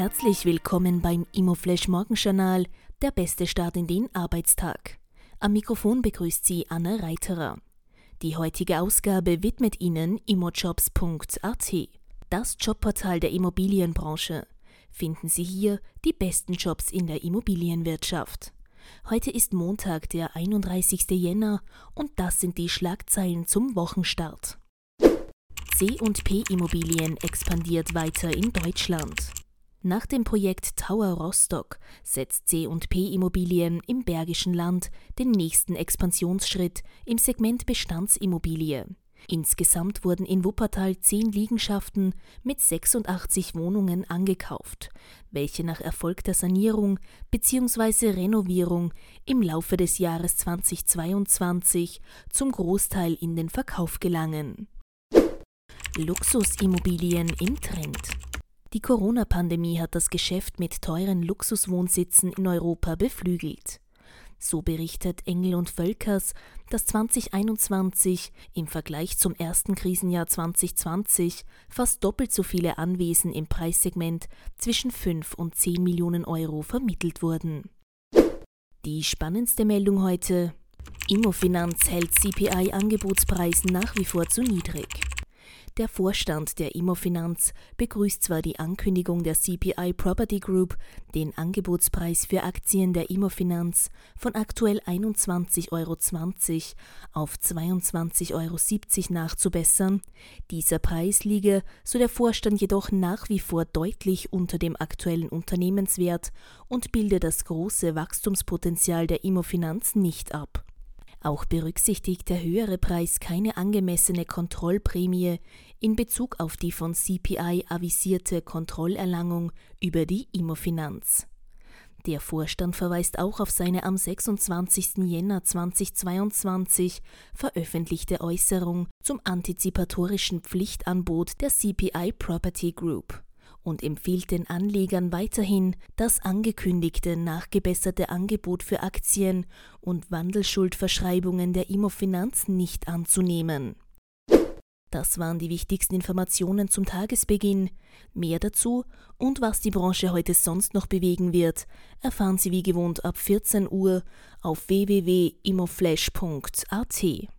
Herzlich willkommen beim Immoflash Morgenjournal, der beste Start in den Arbeitstag. Am Mikrofon begrüßt Sie Anna Reiterer. Die heutige Ausgabe widmet Ihnen immojobs.at, das Jobportal der Immobilienbranche. Finden Sie hier die besten Jobs in der Immobilienwirtschaft. Heute ist Montag, der 31. Jänner, und das sind die Schlagzeilen zum Wochenstart. C&P Immobilien expandiert weiter in Deutschland. Nach dem Projekt Tower Rostock setzt C&P Immobilien im Bergischen Land den nächsten Expansionsschritt im Segment Bestandsimmobilie. Insgesamt wurden in Wuppertal zehn Liegenschaften mit 86 Wohnungen angekauft, welche nach erfolgter Sanierung bzw. Renovierung im Laufe des Jahres 2022 zum Großteil in den Verkauf gelangen. Luxusimmobilien im Trend. Die Corona-Pandemie hat das Geschäft mit teuren Luxuswohnsitzen in Europa beflügelt. So berichtet Engel und Völkers, dass 2021 im Vergleich zum ersten Krisenjahr 2020 fast doppelt so viele Anwesen im Preissegment zwischen 5 und 10 Millionen Euro vermittelt wurden. Die spannendste Meldung heute: Immofinanz hält CPI-Angebotspreisen nach wie vor zu niedrig. Der Vorstand der Immofinanz begrüßt zwar die Ankündigung der CPI Property Group, den Angebotspreis für Aktien der Immofinanz von aktuell 21,20 Euro auf 22,70 Euro nachzubessern. Dieser Preis liege, so der Vorstand jedoch nach wie vor deutlich unter dem aktuellen Unternehmenswert und bilde das große Wachstumspotenzial der Immofinanz nicht ab. Auch berücksichtigt der höhere Preis keine angemessene Kontrollprämie in Bezug auf die von CPI avisierte Kontrollerlangung über die Immofinanz. Der Vorstand verweist auch auf seine am 26. Jänner 2022 veröffentlichte Äußerung zum antizipatorischen Pflichtanbot der CPI Property Group und empfiehlt den Anlegern weiterhin, das angekündigte nachgebesserte Angebot für Aktien und Wandelschuldverschreibungen der Immofinanz nicht anzunehmen. Das waren die wichtigsten Informationen zum Tagesbeginn. Mehr dazu und was die Branche heute sonst noch bewegen wird, erfahren Sie wie gewohnt ab 14 Uhr auf www.immoflash.at.